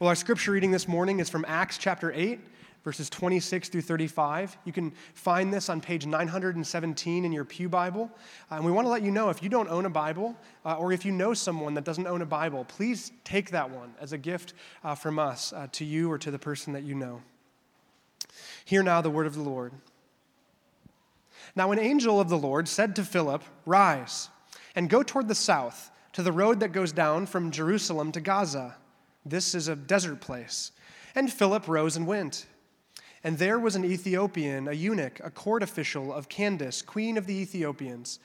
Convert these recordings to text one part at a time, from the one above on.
Well, our scripture reading this morning is from Acts chapter 8, verses 26 through 35. You can find this on page 917 in your Pew Bible. Uh, and we want to let you know if you don't own a Bible, uh, or if you know someone that doesn't own a Bible, please take that one as a gift uh, from us uh, to you or to the person that you know. Hear now the word of the Lord. Now, an angel of the Lord said to Philip, Rise and go toward the south to the road that goes down from Jerusalem to Gaza. This is a desert place. And Philip rose and went. And there was an Ethiopian, a eunuch, a court official of Candace, queen of the Ethiopians.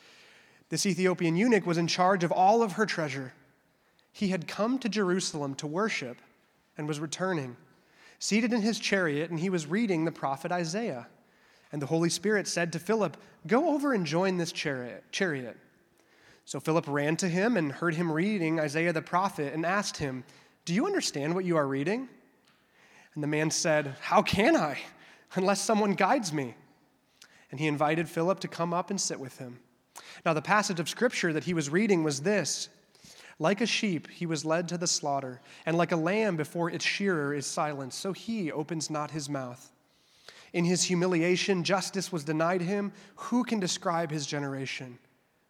This Ethiopian eunuch was in charge of all of her treasure. He had come to Jerusalem to worship and was returning, seated in his chariot, and he was reading the prophet Isaiah. And the Holy Spirit said to Philip, Go over and join this chariot. So Philip ran to him and heard him reading Isaiah the prophet and asked him, Do you understand what you are reading? And the man said, How can I, unless someone guides me? And he invited Philip to come up and sit with him. Now, the passage of scripture that he was reading was this Like a sheep, he was led to the slaughter, and like a lamb before its shearer is silent, so he opens not his mouth. In his humiliation, justice was denied him. Who can describe his generation?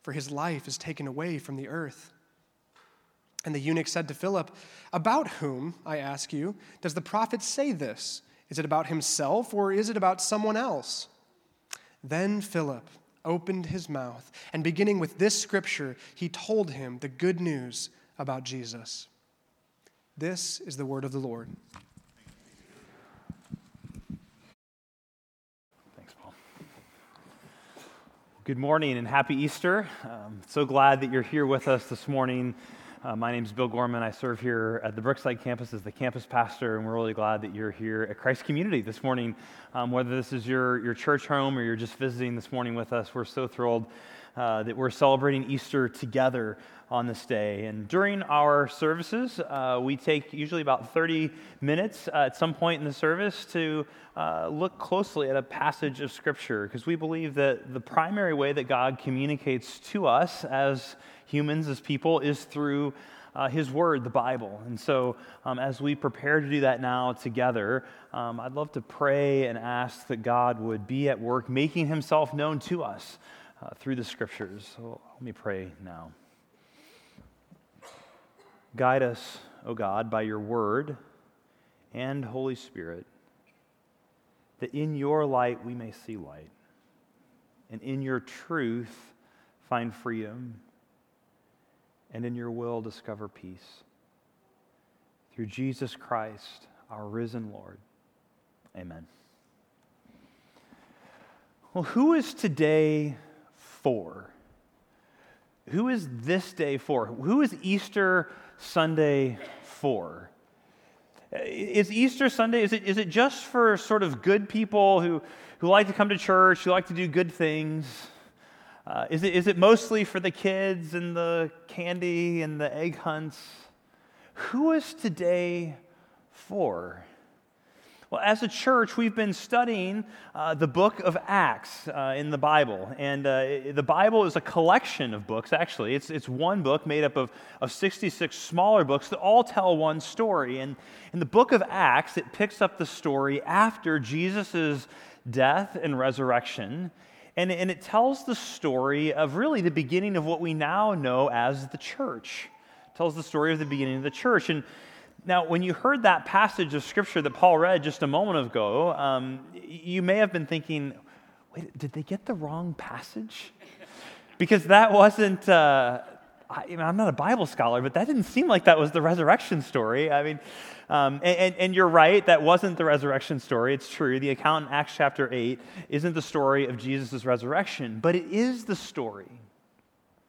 For his life is taken away from the earth. And the eunuch said to Philip, About whom, I ask you, does the prophet say this? Is it about himself or is it about someone else? Then Philip opened his mouth, and beginning with this scripture, he told him the good news about Jesus. This is the word of the Lord. Thanks, Paul. Good morning and happy Easter. Um, so glad that you're here with us this morning. Uh, my name is Bill Gorman. I serve here at the Brookside campus as the campus pastor, and we're really glad that you're here at Christ Community this morning. Um, whether this is your, your church home or you're just visiting this morning with us, we're so thrilled uh, that we're celebrating Easter together on this day. And during our services, uh, we take usually about 30 minutes uh, at some point in the service to uh, look closely at a passage of Scripture because we believe that the primary way that God communicates to us as humans, as people, is through uh, His Word, the Bible. And so, um, as we prepare to do that now together, um, I'd love to pray and ask that God would be at work making Himself known to us uh, through the Scriptures. So, let me pray now. Guide us, O God, by your word and Holy Spirit, that in your light we may see light, and in your truth find freedom, and in your will discover peace. Through Jesus Christ, our risen Lord. Amen. Well, who is today for? Who is this day for? Who is Easter Sunday for? Is Easter Sunday, is it, is it just for sort of good people who, who like to come to church, who like to do good things? Uh, is, it, is it mostly for the kids and the candy and the egg hunts? Who is today for? Well, as a church, we've been studying uh, the book of Acts uh, in the Bible. And uh, the Bible is a collection of books, actually. It's, it's one book made up of, of 66 smaller books that all tell one story. And in the book of Acts, it picks up the story after Jesus' death and resurrection. And, and it tells the story of really the beginning of what we now know as the church. It tells the story of the beginning of the church. And now, when you heard that passage of scripture that Paul read just a moment ago, um, you may have been thinking, wait, did they get the wrong passage? Because that wasn't, uh, I, am not a Bible scholar, but that didn't seem like that was the resurrection story. I mean, um, and, and, you're right, that wasn't the resurrection story. It's true. The account in Acts chapter 8 isn't the story of Jesus' resurrection, but it is the story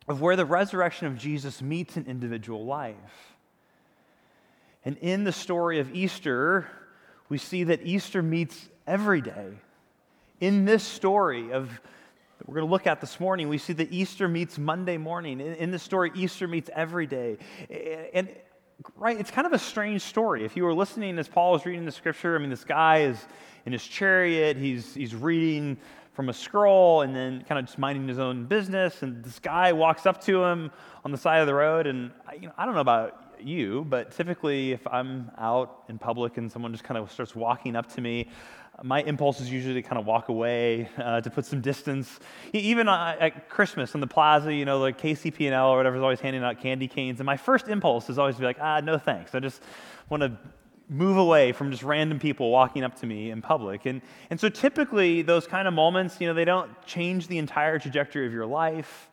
of where the resurrection of Jesus meets an individual life. And in the story of Easter, we see that Easter meets every day. In this story of that we're going to look at this morning, we see that Easter meets Monday morning. In, in this story, Easter meets every day. And right, it's kind of a strange story. If you were listening as Paul was reading the scripture, I mean, this guy is in his chariot, he's, he's reading from a scroll and then kind of just minding his own business. And this guy walks up to him on the side of the road. And you know, I don't know about you, but typically if I'm out in public and someone just kind of starts walking up to me, my impulse is usually to kind of walk away, uh, to put some distance. Even uh, at Christmas in the plaza, you know, like KCP&L or whatever is always handing out candy canes. And my first impulse is always to be like, ah, no thanks. I just want to move away from just random people walking up to me in public. And, and so typically those kind of moments, you know, they don't change the entire trajectory of your life.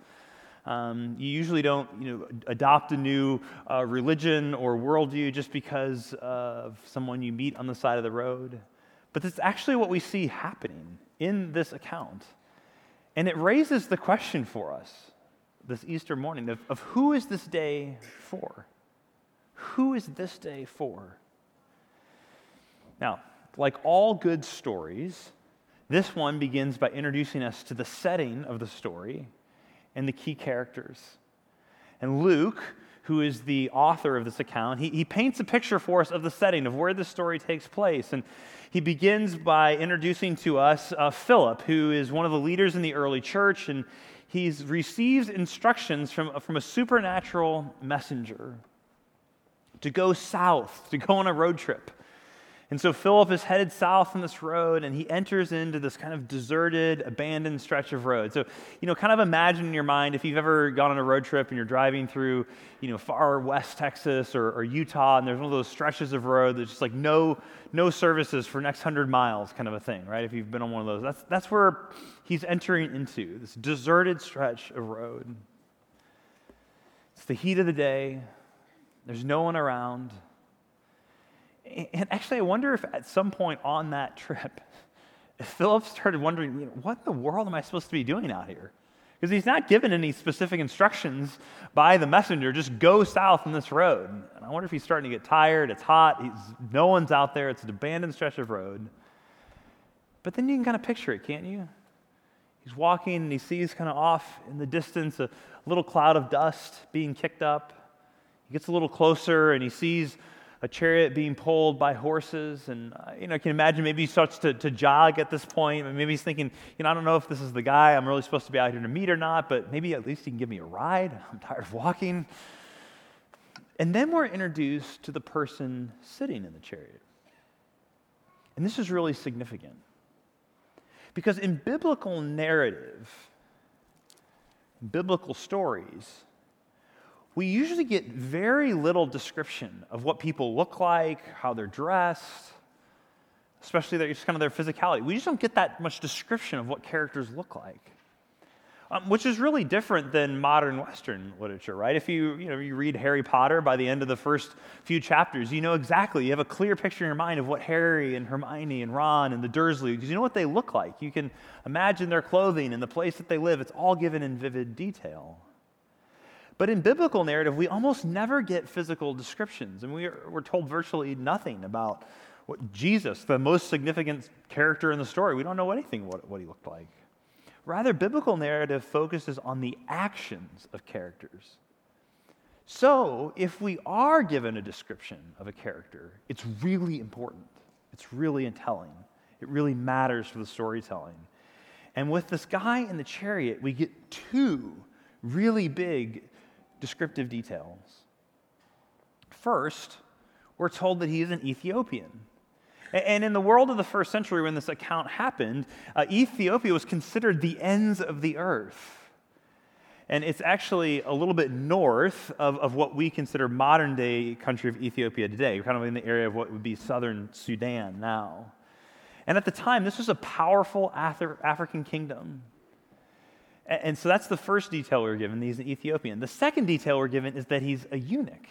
Um, you usually don't you know, adopt a new uh, religion or worldview just because of someone you meet on the side of the road. But that's actually what we see happening in this account. And it raises the question for us this Easter morning of, of who is this day for? Who is this day for? Now, like all good stories, this one begins by introducing us to the setting of the story and the key characters. And Luke, who is the author of this account, he, he paints a picture for us of the setting of where the story takes place. And he begins by introducing to us uh, Philip, who is one of the leaders in the early church, and he receives instructions from, from a supernatural messenger to go south, to go on a road trip. And so Philip is headed south on this road and he enters into this kind of deserted, abandoned stretch of road. So, you know, kind of imagine in your mind if you've ever gone on a road trip and you're driving through, you know, far west Texas or, or Utah and there's one of those stretches of road that's just like no, no services for next hundred miles kind of a thing, right? If you've been on one of those, that's, that's where he's entering into this deserted stretch of road. It's the heat of the day, there's no one around. And actually, I wonder if at some point on that trip, Philip started wondering, you know, what in the world am I supposed to be doing out here? Because he's not given any specific instructions by the messenger, just go south on this road. And I wonder if he's starting to get tired, it's hot, he's, no one's out there, it's an abandoned stretch of road. But then you can kind of picture it, can't you? He's walking and he sees kind of off in the distance a little cloud of dust being kicked up. He gets a little closer and he sees a chariot being pulled by horses. And, uh, you know, I can imagine maybe he starts to, to jog at this point. Maybe he's thinking, you know, I don't know if this is the guy I'm really supposed to be out here to meet or not, but maybe at least he can give me a ride. I'm tired of walking. And then we're introduced to the person sitting in the chariot. And this is really significant. Because in biblical narrative, biblical stories, we usually get very little description of what people look like, how they're dressed, especially their, just kind of their physicality. We just don't get that much description of what characters look like. Um, which is really different than modern Western literature, right? If you, you, know, you read Harry Potter, by the end of the first few chapters, you know exactly, you have a clear picture in your mind of what Harry and Hermione and Ron and the Dursleys, you know what they look like. You can imagine their clothing and the place that they live. It's all given in vivid detail. But in biblical narrative, we almost never get physical descriptions, and we are, we're told virtually nothing about what Jesus, the most significant character in the story, we don't know anything what, what he looked like. Rather, biblical narrative focuses on the actions of characters. So, if we are given a description of a character, it's really important. It's really telling. It really matters for the storytelling. And with this guy in the chariot, we get two really big descriptive details. First, we're told that he is an Ethiopian. And in the world of the first century, when this account happened, uh, Ethiopia was considered the ends of the earth. And it's actually a little bit north of, of what we consider modern day country of Ethiopia today, kind of in the area of what would be southern Sudan now. And at the time, this was a powerful African kingdom. And so that's the first detail we are given. He's an Ethiopian. The second detail we're given is that he's a eunuch.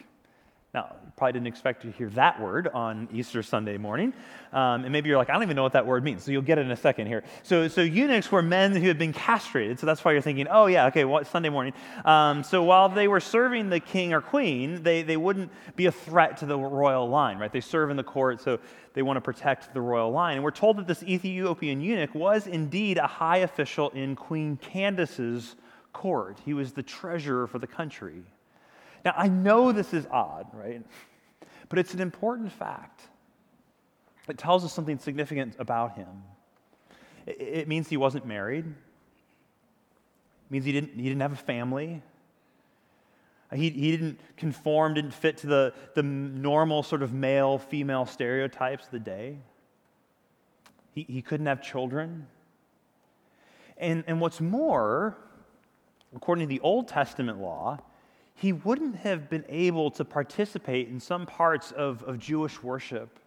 Now, you probably didn't expect to hear that word on Easter Sunday morning. Um, and maybe you're like, I don't even know what that word means. So you'll get it in a second here. So, so eunuchs were men who had been castrated. So that's why you're thinking, oh, yeah, okay, well, Sunday morning. Um, so while they were serving the king or queen, they, they wouldn't be a threat to the royal line, right? They serve in the court, so they want to protect the royal line. And we're told that this Ethiopian eunuch was indeed a high official in Queen Candace's court, he was the treasurer for the country. Now, I know this is odd, right? But it's an important fact. It tells us something significant about him. It, means he wasn't married, it means he didn't, he didn't have a family. He, he didn't conform, didn't fit to the, the normal sort of male female stereotypes of the day. He, he couldn't have children. And, and what's more, according to the Old Testament law, he wouldn't have been able to participate in some parts of, of Jewish worship.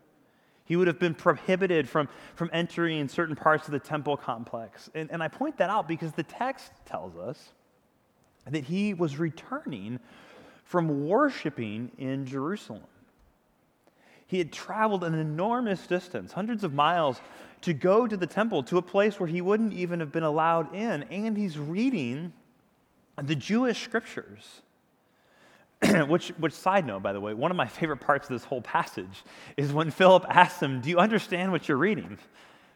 He would have been prohibited from, from entering in certain parts of the temple complex. And, and I point that out because the text tells us that he was returning from worshiping in Jerusalem. He had traveled an enormous distance, hundreds of miles, to go to the temple, to a place where he wouldn't even have been allowed in. And he's reading the Jewish scriptures. which, which, side note, by the way, one of my favorite parts of this whole passage is when Philip asks him, Do you understand what you're reading?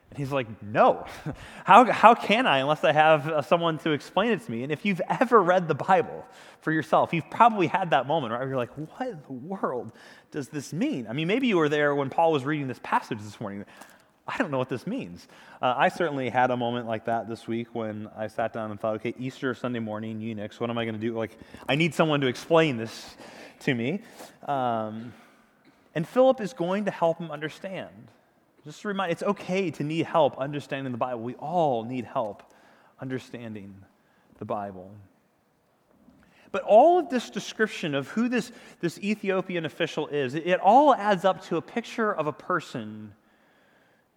And he's like, No. How, how can I unless I have uh, someone to explain it to me? And if you've ever read the Bible for yourself, you've probably had that moment right, where you're like, What in the world does this mean? I mean, maybe you were there when Paul was reading this passage this morning. I don't know what this means. Uh, I certainly had a moment like that this week when I sat down and thought, okay, Easter Sunday morning, eunuchs, what am I going to do? Like, I need someone to explain this to me. Um, and Philip is going to help him understand. Just to remind, it's okay to need help understanding the Bible. We all need help understanding the Bible. But all of this description of who this, this Ethiopian official is, it, it all adds up to a picture of a person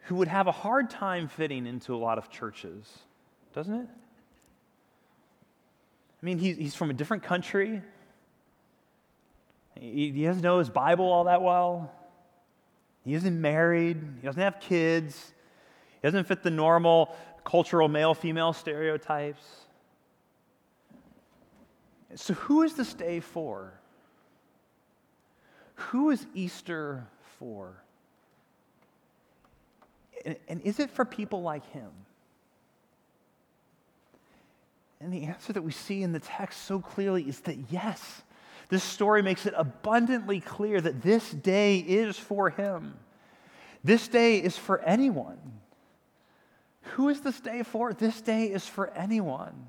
who would have a hard time fitting into a lot of churches, doesn't it? I mean, he's, he's from a different country. He, he doesn't know his Bible all that well. He isn't married. He doesn't have kids. He doesn't fit the normal cultural male female stereotypes. So, who is this day for? Who is Easter for? And, and is it for people like him? And the answer that we see in the text so clearly is that yes, this story makes it abundantly clear that this day is for him. This day is for anyone. Who is this day for? This day is for anyone.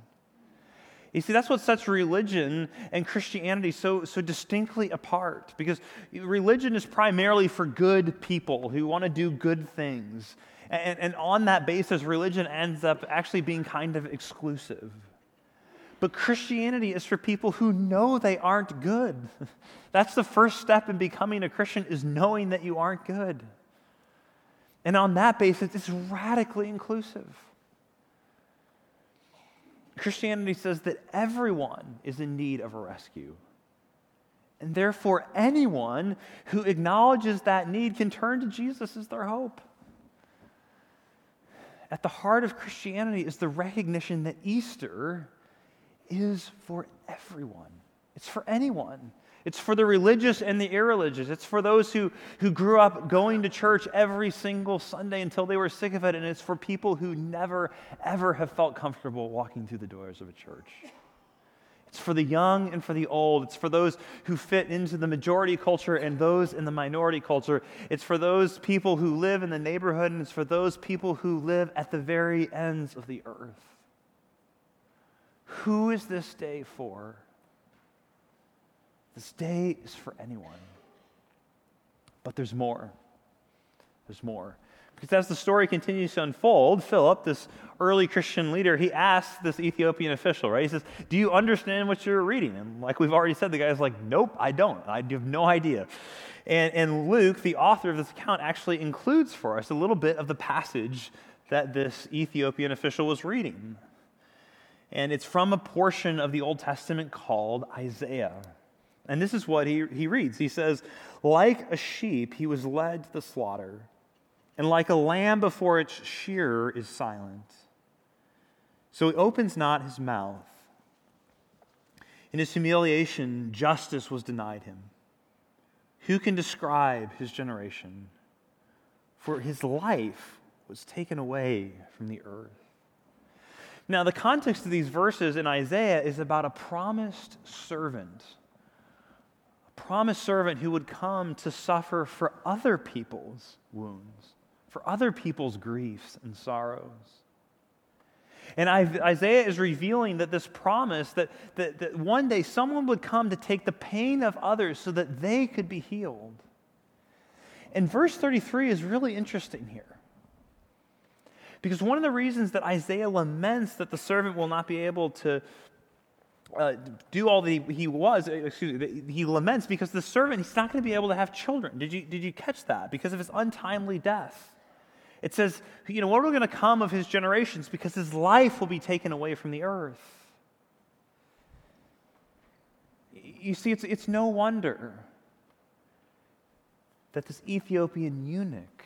You see, that's what sets religion and Christianity so, so distinctly apart because religion is primarily for good people who want to do good things. And, and on that basis, religion ends up actually being kind of exclusive. But Christianity is for people who know they aren't good. That's the first step in becoming a Christian is knowing that you aren't good. And on that basis, it's radically inclusive. Christianity says that everyone is in need of a rescue. And therefore, anyone who acknowledges that need can turn to Jesus as their hope. At the heart of Christianity is the recognition that Easter is for everyone, it's for anyone. It's for the religious and the irreligious. It's for those who, who grew up going to church every single Sunday until they were sick of it. And it's for people who never, ever have felt comfortable walking through the doors of a church. It's for the young and for the old. It's for those who fit into the majority culture and those in the minority culture. It's for those people who live in the neighborhood, and it's for those people who live at the very ends of the earth. Who is this day for? This day is for anyone. But there's more. There's more. Because as the story continues to unfold, Philip, this early Christian leader, he asks this Ethiopian official, right? He says, Do you understand what you're reading? And like we've already said, the guy's like, Nope, I don't. I have no idea. And, and Luke, the author of this account, actually includes for us a little bit of the passage that this Ethiopian official was reading. And it's from a portion of the Old Testament called Isaiah. And this is what he, he reads. He says, Like a sheep, he was led to the slaughter, and like a lamb before its shearer is silent. So he opens not his mouth. In his humiliation, justice was denied him. Who can describe his generation? For his life was taken away from the earth. Now, the context of these verses in Isaiah is about a promised servant promised servant who would come to suffer for other people's wounds, for other people's griefs and sorrows. And Isaiah is revealing that this promise that, that, that one day someone would come to take the pain of others so that they could be healed. And verse 33 is really interesting here. Because one of the reasons that Isaiah laments that the servant will not be able to uh, do all that he, was, uh, excuse me, he laments because the servant, he's not going to be able to have children. Did you, did you catch that? Because of his untimely death. It says, you know, what are we going to come of his generations? Because his life will be taken away from the earth. You see, it's, it's no wonder that this Ethiopian eunuch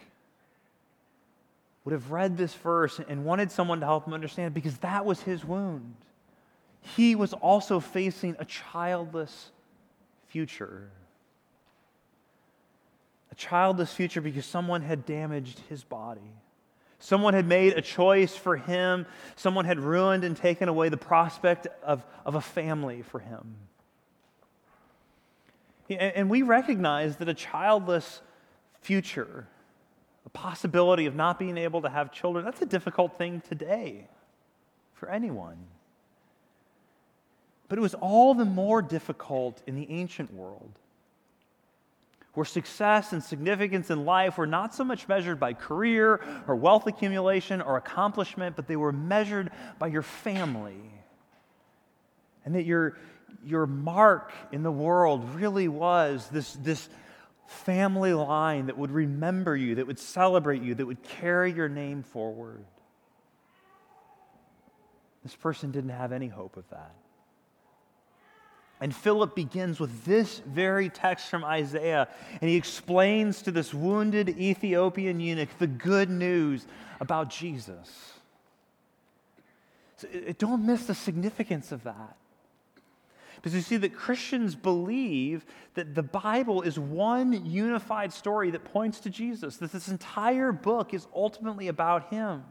would have read this verse and wanted someone to help him understand because that was his wound. He was also facing a childless future. A childless future because someone had damaged his body. Someone had made a choice for him. Someone had ruined and taken away the prospect of, of a family for him. And we recognize that a childless future the possibility of not being able to have children, that's a difficult thing today for anyone. But it was all the more difficult in the ancient world, where success and significance in life were not so much measured by career or wealth accumulation or accomplishment, but they were measured by your family. And that your, your mark in the world really was this, this family line that would remember you, that would celebrate you, that would carry your name forward. This person didn't have any hope of that. And Philip begins with this very text from Isaiah, and he explains to this wounded Ethiopian eunuch the good news about Jesus. So don't miss the significance of that. Because you see that Christians believe that the Bible is one unified story that points to Jesus, that this entire book is ultimately about Him.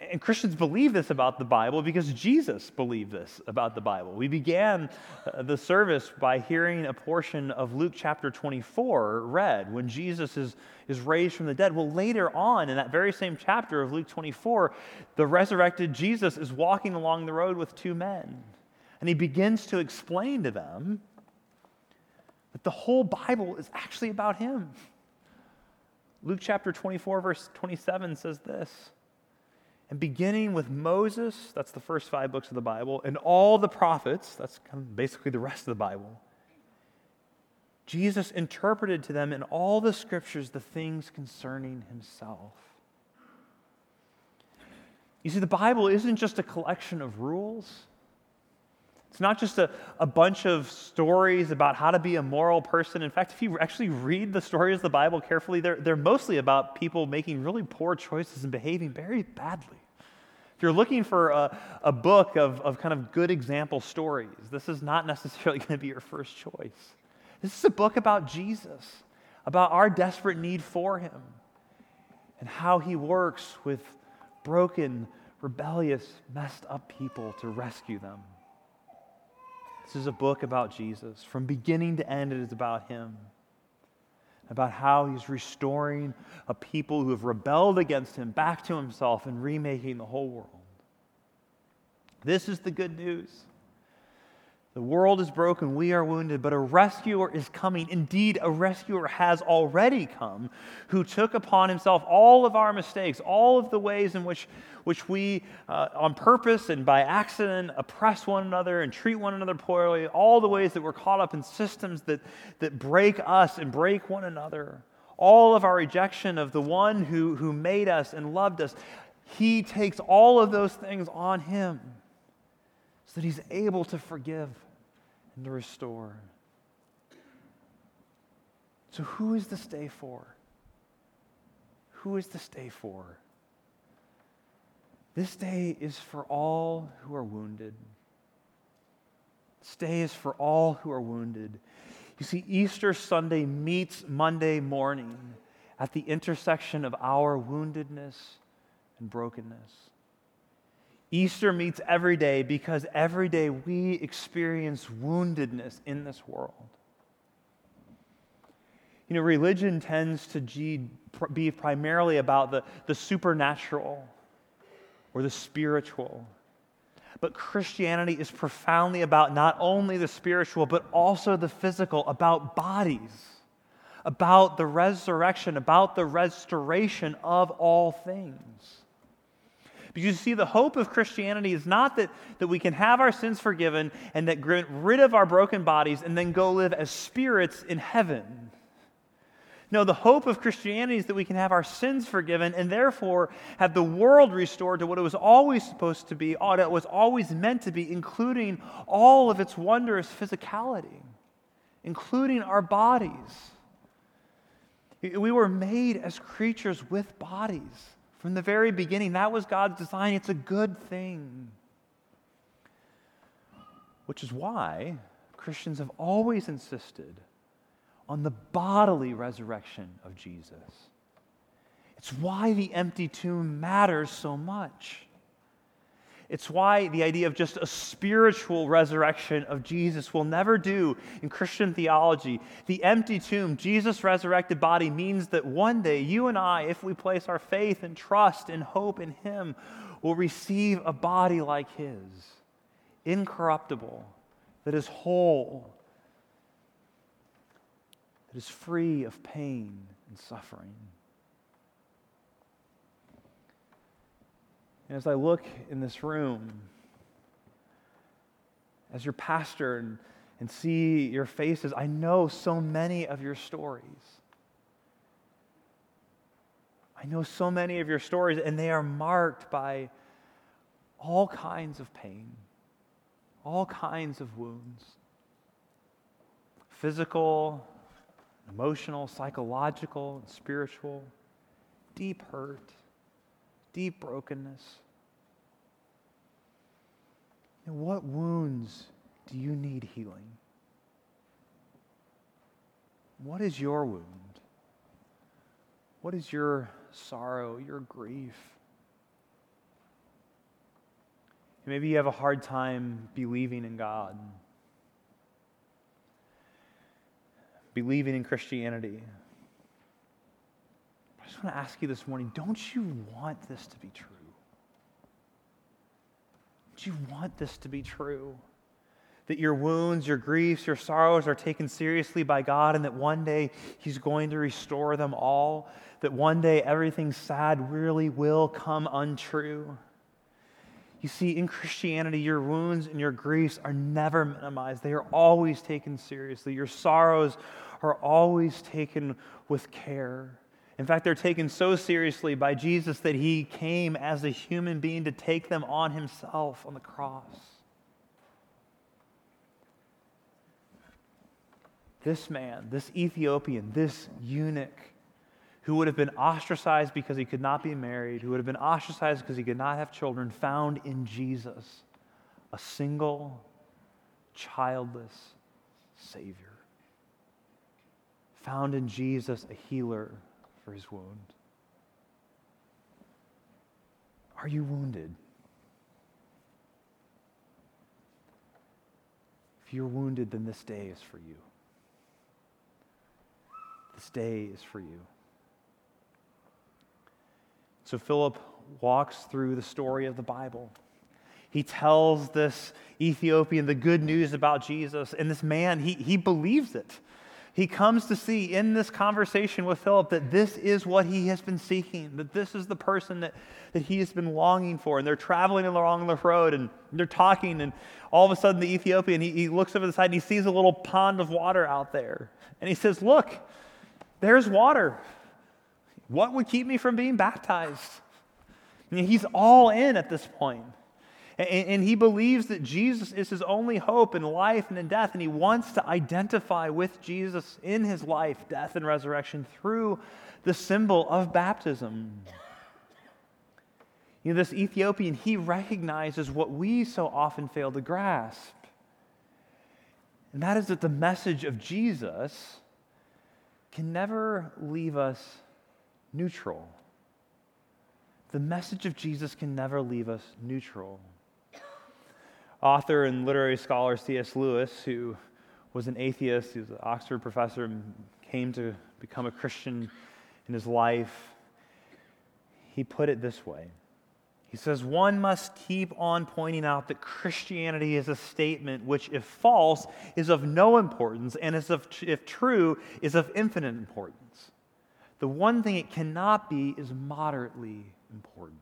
And Christians believe this about the Bible because Jesus believed this about the Bible. We began uh, the service by hearing a portion of Luke chapter 24 read when Jesus is, is raised from the dead. Well, later on in that very same chapter of Luke 24, the resurrected Jesus is walking along the road with two men. And he begins to explain to them that the whole Bible is actually about him. Luke chapter 24, verse 27 says this. And beginning with Moses, that's the first five books of the Bible, and all the prophets, that's kind of basically the rest of the Bible, Jesus interpreted to them in all the scriptures the things concerning himself. You see, the Bible isn't just a collection of rules. It's not just a, a bunch of stories about how to be a moral person. In fact, if you actually read the stories of the Bible carefully, they're, they're mostly about people making really poor choices and behaving very badly. If you're looking for a, a book of, of kind of good example stories, this is not necessarily going to be your first choice. This is a book about Jesus, about our desperate need for him, and how he works with broken, rebellious, messed up people to rescue them. This is a book about Jesus. From beginning to end, it is about him. About how he's restoring a people who have rebelled against him back to himself and remaking the whole world. This is the good news. The world is broken, we are wounded, but a rescuer is coming. Indeed, a rescuer has already come who took upon himself all of our mistakes, all of the ways in which, which we, uh, on purpose and by accident, oppress one another and treat one another poorly, all the ways that we're caught up in systems that, that break us and break one another, all of our rejection of the one who, who made us and loved us. He takes all of those things on him so that he's able to forgive and to restore. So, who is this day for? Who is this day for? This day is for all who are wounded. This day is for all who are wounded. You see, Easter Sunday meets Monday morning at the intersection of our woundedness and brokenness. Easter meets every day because every day we experience woundedness in this world. You know, religion tends to be primarily about the, the supernatural or the spiritual. But Christianity is profoundly about not only the spiritual, but also the physical, about bodies, about the resurrection, about the restoration of all things. Because you see, the hope of Christianity is not that, that we can have our sins forgiven and that get rid of our broken bodies and then go live as spirits in heaven. No, the hope of Christianity is that we can have our sins forgiven and therefore have the world restored to what it was always supposed to be, what it was always meant to be, including all of its wondrous physicality, including our bodies. We were made as creatures with bodies. From the very beginning, that was God's design. It's a good thing. Which is why Christians have always insisted on the bodily resurrection of Jesus. It's why the empty tomb matters so much. It's why the idea of just a spiritual resurrection of Jesus will never do in Christian theology. The empty tomb, Jesus' resurrected body, means that one day you and I, if we place our faith and trust and hope in Him, will receive a body like His, incorruptible, that is whole, that is free of pain and suffering. And as I look in this room, as your pastor and, and see your faces, I know so many of your stories. I know so many of your stories, and they are marked by all kinds of pain, all kinds of wounds physical, emotional, psychological, and spiritual, deep hurt deep brokenness. And what wounds do you need healing? What is your wound? What is your sorrow, your grief? Maybe you have a hard time believing in God, believing in Christianity just want to ask you this morning don't you want this to be true? Do you want this to be true? That your wounds, your griefs, your sorrows are taken seriously by God, and that one day He's going to restore them all. That one day everything sad really will come untrue. You see, in Christianity, your wounds and your griefs are never minimized, they are always taken seriously. Your sorrows are always taken with care. In fact, they're taken so seriously by Jesus that he came as a human being to take them on himself on the cross. This man, this Ethiopian, this eunuch, who would have been ostracized because he could not be married, who would have been ostracized because he could not have children, found in Jesus a single, childless Savior. Found in Jesus a healer for his wound? Are you wounded? If you're wounded, then this day is for you. This day is for you. So Philip walks through the story of the Bible. He tells this Ethiopian the good news about Jesus, and this man, he, he believes it. He comes to see in this conversation with Philip that this is what he has been seeking, that this is the person that, that he has been longing for. And they're traveling along the road and they're talking, and all of a sudden the Ethiopian, he, he looks over the side and he sees a little pond of water out there. And he says, Look, there's water. What would keep me from being baptized? I mean, he's all in at this point. And, and he believes that Jesus is his only hope in life and in death, and he wants to identify with Jesus in his life, death, and resurrection through the symbol of baptism. You know, this Ethiopian, he recognizes what we so often fail to grasp. And that is that the message of Jesus can never leave us neutral. The message of Jesus can never leave us neutral author and literary scholar C.S. Lewis, who was an atheist, he was an Oxford professor, and came to become a Christian in his life, he put it this way He says one must keep on pointing out that Christianity is a statement which, if false, is of no importance, and if true, is of infinite importance. The one thing it cannot be is moderately important.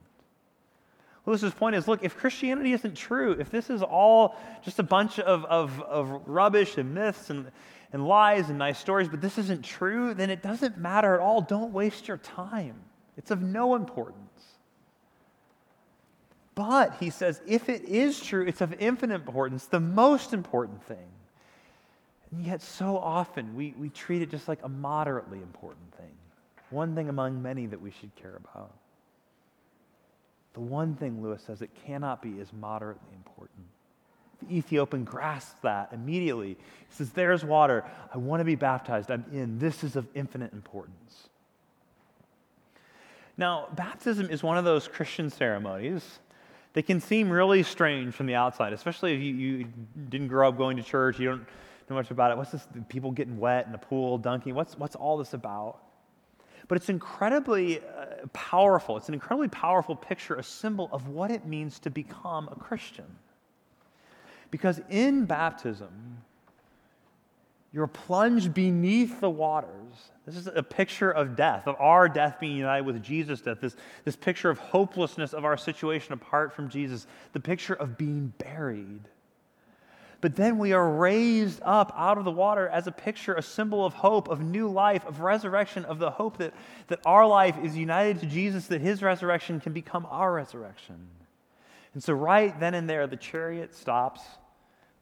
Lewis's point is look, if Christianity isn't true, if this is all just a bunch of, of, of rubbish and myths and, and lies and nice stories, but this isn't true, then it doesn't matter at all. Don't waste your time. It's of no importance. But, he says, if it is true, it's of infinite importance, the most important thing. And yet, so often, we, we treat it just like a moderately important thing, one thing among many that we should care about. The one thing, Lewis says, it cannot be is moderately important. The Ethiopian grasps that immediately. He says, There's water. I want to be baptized. I'm in. This is of infinite importance. Now, baptism is one of those Christian ceremonies that can seem really strange from the outside, especially if you, you didn't grow up going to church, you don't know much about it. What's this? People getting wet in a pool, dunking. What's, what's all this about? But it's incredibly uh, powerful. It's an incredibly powerful picture, a symbol of what it means to become a Christian. Because in baptism, you're plunged beneath the waters. This is a picture of death, of our death being united with Jesus' death, this, this picture of hopelessness of our situation apart from Jesus, the picture of being buried. But then we are raised up out of the water as a picture, a symbol of hope, of new life, of resurrection, of the hope that, that our life is united to Jesus, that his resurrection can become our resurrection. And so, right then and there, the chariot stops.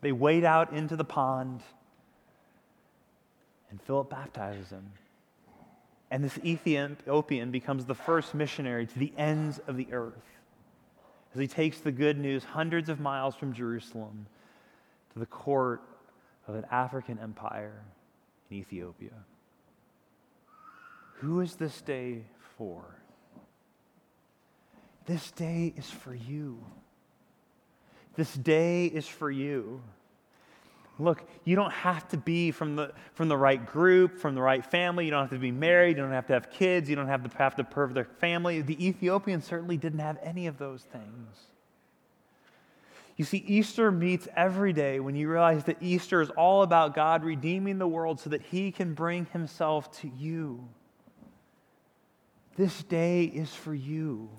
They wade out into the pond, and Philip baptizes him. And this Ethiopian becomes the first missionary to the ends of the earth as he takes the good news hundreds of miles from Jerusalem to the court of an African empire in Ethiopia. Who is this day for? This day is for you. This day is for you. Look, you don't have to be from the, from the right group, from the right family. You don't have to be married. You don't have to have kids. You don't have to have the perfect family. The Ethiopians certainly didn't have any of those things. You see, Easter meets every day when you realize that Easter is all about God redeeming the world so that He can bring Himself to you. This day is for you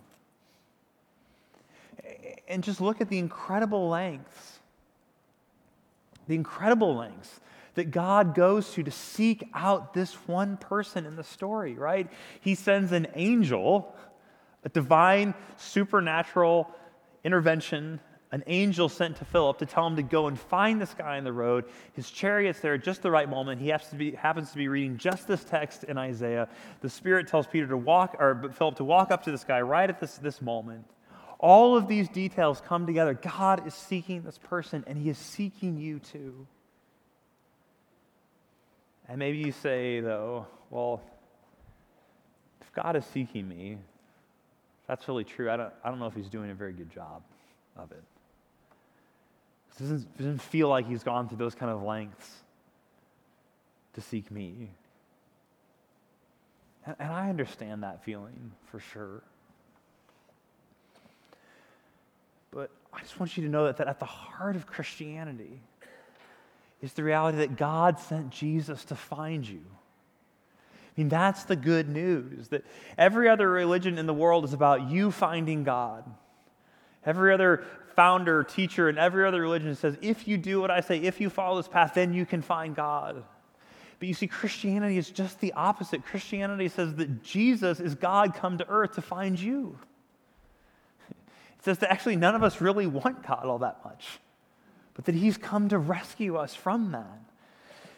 and just look at the incredible lengths, the incredible lengths that God goes to to seek out this one person in the story, right? He sends an angel, a divine supernatural intervention, an angel sent to Philip to tell him to go and find this guy on the road. His chariot's there at just the right moment. He happens to be, happens to be reading just this text in Isaiah. The Spirit tells Peter to walk, or Philip to walk up to this guy right at this, this moment. All of these details come together. God is seeking this person, and He is seeking you too. And maybe you say, though, well, if God is seeking me, that's really true. I don't, I don't know if He's doing a very good job of it. Doesn't, doesn't feel like He's gone through those kind of lengths to seek me. And, and I understand that feeling for sure. But I just want you to know that, that at the heart of Christianity is the reality that God sent Jesus to find you. I mean, that's the good news that every other religion in the world is about you finding God. Every other founder, teacher, and every other religion says, if you do what I say, if you follow this path, then you can find God. But you see, Christianity is just the opposite. Christianity says that Jesus is God come to earth to find you It says that actually none of us really want God all that much, but that He's come to rescue us from that.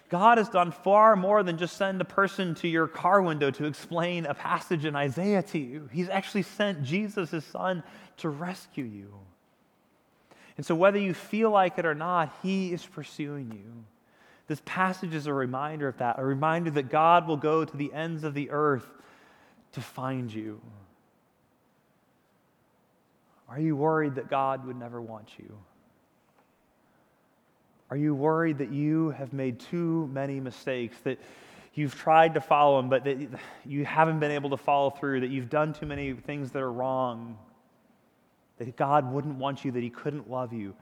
God has done far more than just send a person to your car window to explain a passage in Isaiah to you. He's actually sent Jesus, his son, to rescue you. And so, whether you feel like it or not, he is pursuing you. This passage is a reminder of that, a reminder that God will go to the ends of the earth to find you. Are you worried that God would never want you? Are you worried that you have made too many mistakes, that you've tried to follow Him, but that you haven't been able to follow through, that you've done too many things that are wrong? That God wouldn't want you, that He couldn't love you.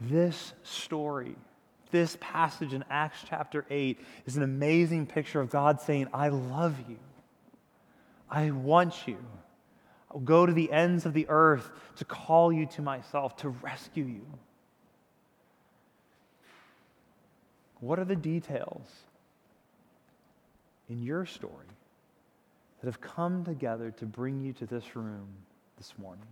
This story, this passage in Acts chapter 8 is an amazing picture of God saying, I love you. I want you. I'll go to the ends of the earth to call you to myself, to rescue you. What are the details in your story that have come together to bring you to this room this morning?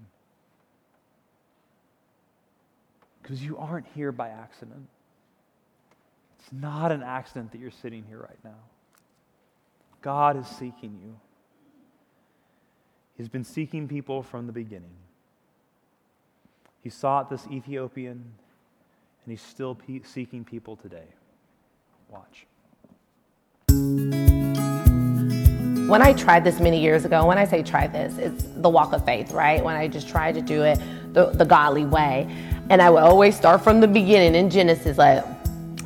Because you aren't here by accident. It's not an accident that you're sitting here right now. God is seeking you. He's been seeking people from the beginning. He sought this Ethiopian, and he's still pe- seeking people today. Watch. When I tried this many years ago, when I say try this, it's the walk of faith, right? When I just tried to do it the, the godly way. And I would always start from the beginning in Genesis, like,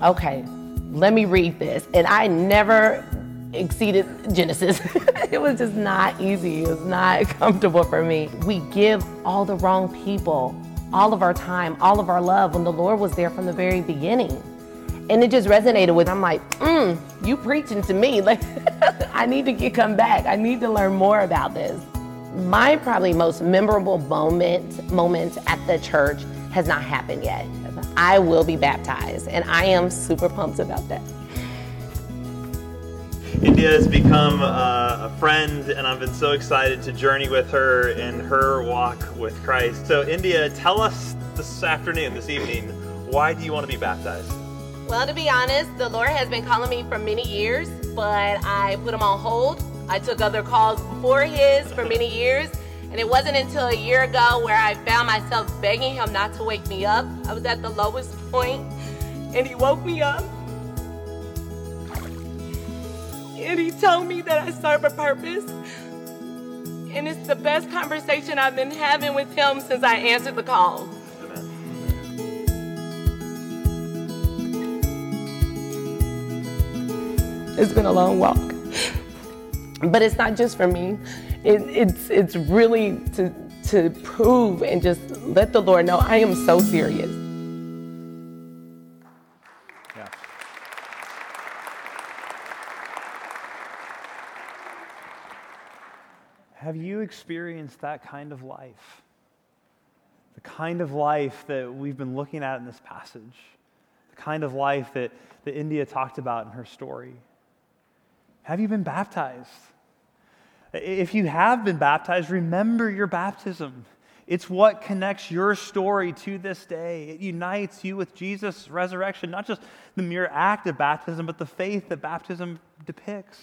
okay, let me read this. And I never exceeded Genesis. it was just not easy. It was not comfortable for me. We give all the wrong people all of our time, all of our love when the Lord was there from the very beginning. And it just resonated with, I'm like, mm, you preaching to me. Like, I need to get come back. I need to learn more about this. My probably most memorable moment, moment at the church has not happened yet. I will be baptized, and I am super pumped about that. India has become uh, a friend, and I've been so excited to journey with her in her walk with Christ. So, India, tell us this afternoon, this evening, why do you want to be baptized? Well, to be honest, the Lord has been calling me for many years, but I put him on hold. I took other calls before his for many years, and it wasn't until a year ago where I found myself begging him not to wake me up. I was at the lowest point, and he woke me up and he told me that I serve a purpose. And it's the best conversation I've been having with him since I answered the call. It's been a long walk. But it's not just for me. It, it's, it's really to, to prove and just let the Lord know I am so serious. Yeah. Have you experienced that kind of life? The kind of life that we've been looking at in this passage, the kind of life that, that India talked about in her story. Have you been baptized? If you have been baptized, remember your baptism. It's what connects your story to this day. It unites you with Jesus' resurrection, not just the mere act of baptism, but the faith that baptism depicts.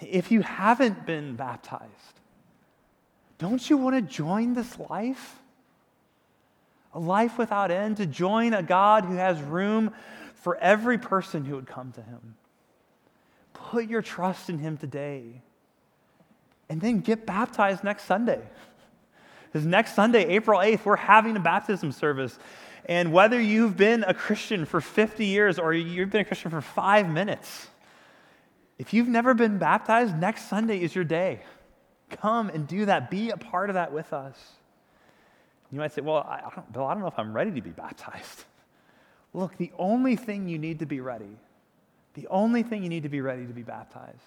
If you haven't been baptized, don't you want to join this life? A life without end, to join a God who has room for every person who would come to him. Put your trust in him today. And then get baptized next Sunday. Because next Sunday, April 8th, we're having a baptism service. And whether you've been a Christian for 50 years or you've been a Christian for five minutes, if you've never been baptized, next Sunday is your day. Come and do that. Be a part of that with us. You might say, Well, I don't, Bill, I don't know if I'm ready to be baptized. Look, the only thing you need to be ready, the only thing you need to be ready to be baptized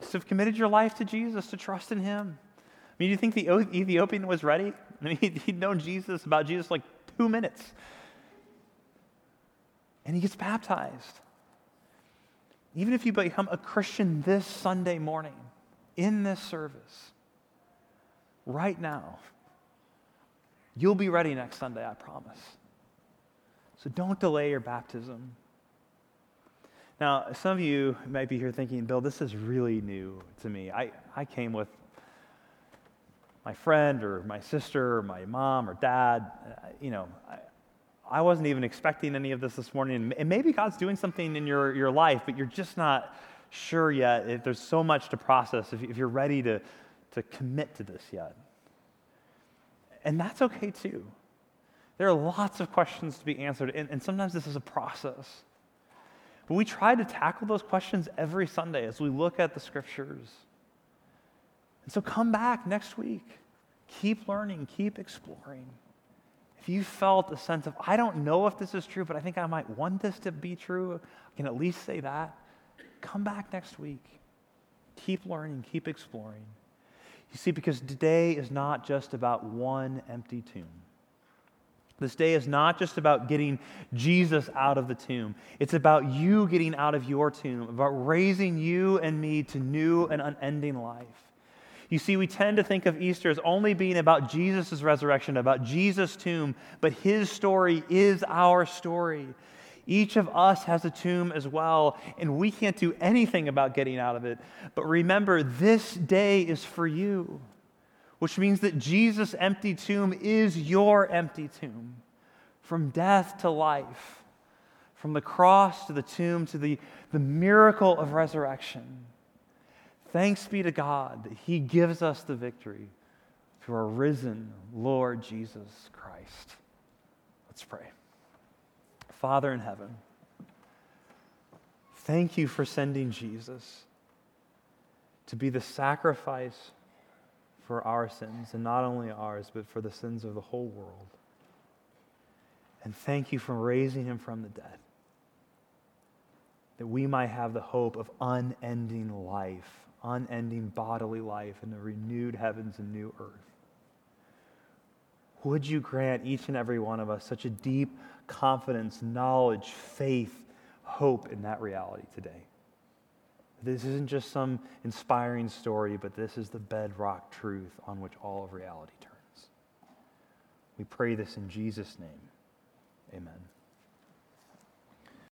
to have committed your life to Jesus, to trust in Him. I mean, do you think the Ethiopian was ready? I mean, he'd known Jesus, about Jesus, like two minutes. And he gets baptized. Even if you become a Christian this Sunday morning, in this service, right now, you'll be ready next Sunday, I promise. So don't delay your baptism. Now, some of you might be here thinking, Bill, this is really new to me. I, I came with my friend or my sister or my mom or dad. Uh, you know, I, I wasn't even expecting any of this this morning. And maybe God's doing something in your, your life, but you're just not sure yet. If there's so much to process if, if you're ready to, to commit to this yet. And that's okay too. There are lots of questions to be answered, and, and sometimes this is a process. But we try to tackle those questions every Sunday as we look at the scriptures. And so come back next week. keep learning, keep exploring. If you felt a sense of, I don't know if this is true, but I think I might want this to be true, I can at least say that, come back next week. Keep learning, keep exploring. You see, because today is not just about one empty tomb. This day is not just about getting Jesus out of the tomb. It's about you getting out of your tomb, about raising you and me to new and unending life. You see, we tend to think of Easter as only being about Jesus' resurrection, about Jesus' tomb, but his story is our story. Each of us has a tomb as well, and we can't do anything about getting out of it. But remember, this day is for you which means that Jesus' empty tomb is your empty tomb. From death to life, from the cross to the tomb to the, the miracle of resurrection. Thanks be to God that He gives us the victory through our risen Lord Jesus Christ. Let's pray. Father in heaven, thank you for sending Jesus to be the sacrifice for our sins, and not only ours, but for the sins of the whole world. And thank you for raising him from the dead, that we might have the hope of unending life, unending bodily life in the renewed heavens and new earth. Would you grant each and every one of us such a deep confidence, knowledge, faith, hope in that reality today? This isn't just some inspiring story, but this is the bedrock truth on which all of reality turns. We pray this in Jesus' name. Amen.